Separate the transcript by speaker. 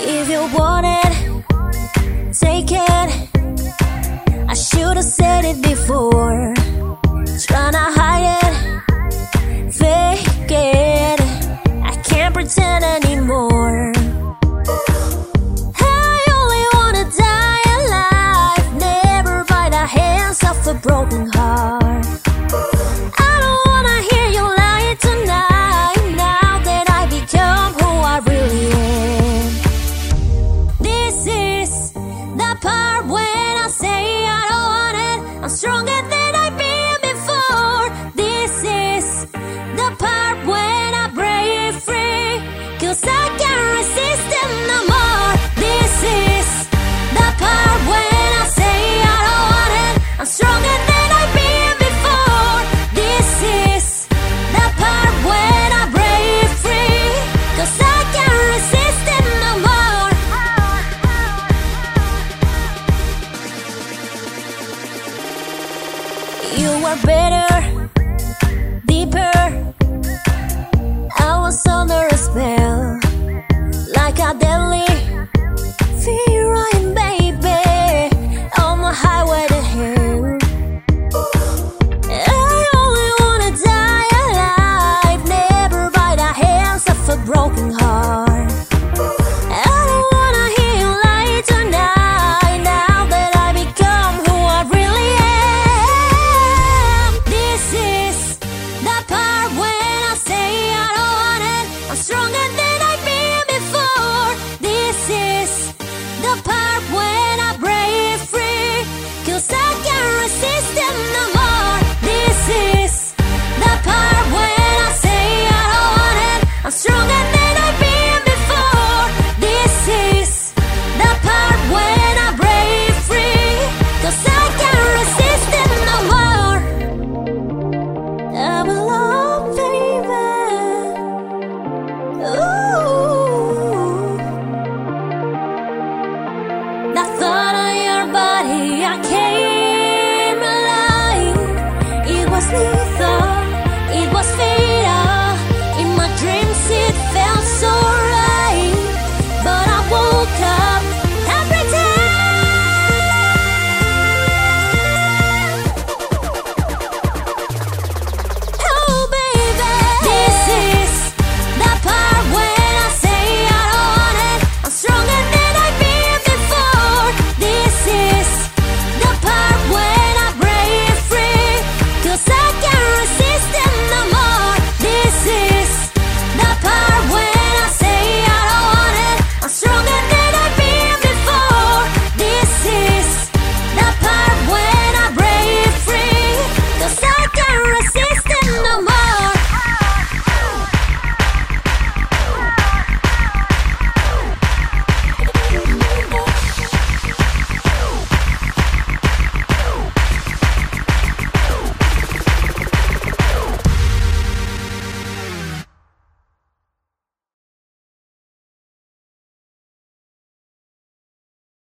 Speaker 1: If you want it, take it. I should have said it before. Tryna hide it, fake it. I can't pretend anymore. I only wanna die alive, never by the hands of a broken heart. Were better, deeper. I was under a spell, like a deadly fear, I'm Cause I can't resist it no more. This is the part when I say I don't want it. I'm stronger than I've been before. This is the part when I break free. Cause I can't resist no more. I'm baby. Ooh. The